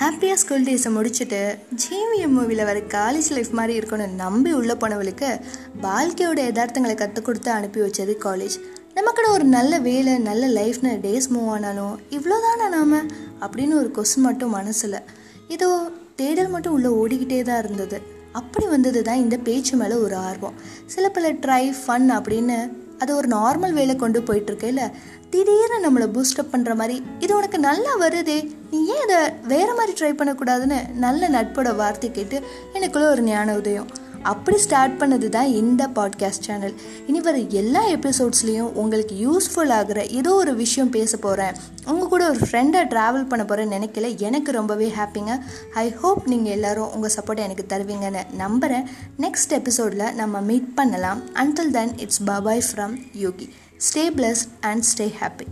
ஹாப்பியாக ஸ்கூல் டேஸை முடிச்சுட்டு ஜிவிஎம் மூவியில் வர காலேஜ் லைஃப் மாதிரி இருக்கணும்னு நம்பி உள்ளே போனவளுக்கு வாழ்க்கையோட யதார்த்தங்களை கற்றுக் கொடுத்து அனுப்பி வச்சது காலேஜ் நமக்கட ஒரு நல்ல வேலை நல்ல லைஃப்னு டேஸ் மூவ் ஆனாலும் இவ்வளோதானா நாம? அப்படின்னு ஒரு கொஸ்டின் மட்டும் மனசில். இதோ தேடல் மட்டும் உள்ளே ஓடிக்கிட்டே தான் இருந்தது. அப்படி வந்தது தான் இந்த பேச்சு மேலே ஒரு ஆர்வம். சில பல ட்ரை ஃபன் அப்படின்னு அது ஒரு நார்மல் வேலை கொண்டு போயிட்டுருக்கையில் திடீர்னு நம்மளை பூஸ்டப் பண்ணுற மாதிரி இது உனக்கு நல்லா வருதே நீ ஏன் இதை வேறு மாதிரி ட்ரை பண்ணக்கூடாதுன்னு நல்ல நட்போட வார்த்தை கேட்டு எனக்குள்ளே ஒரு ஞான உதயம். அப்படி ஸ்டார்ட் பண்ணது தான் இந்த பாட்காஸ்ட் சேனல் இனி வர எல்லா எபிசோட்ஸ்லேயும் உங்களுக்கு யூஸ்ஃபுல் ஆகிற ஏதோ ஒரு விஷயம் பேச போகிறேன் உங்கள் கூட ஒரு ஃப்ரெண்டாக ட்ராவல் பண்ண போகிறேன்னு நினைக்கல. எனக்கு ரொம்பவே ஹாப்பிங்க ஐ ஹோப் நீங்கள் எல்லோரும் உங்கள் சப்போர்ட்டை எனக்கு தருவீங்கன்னு நம்புகிறேன் நெக்ஸ்ட் எபிசோடில் நம்ம மீட் பண்ணலாம். Until then it's bye bye from Yogi stay blessed and stay happy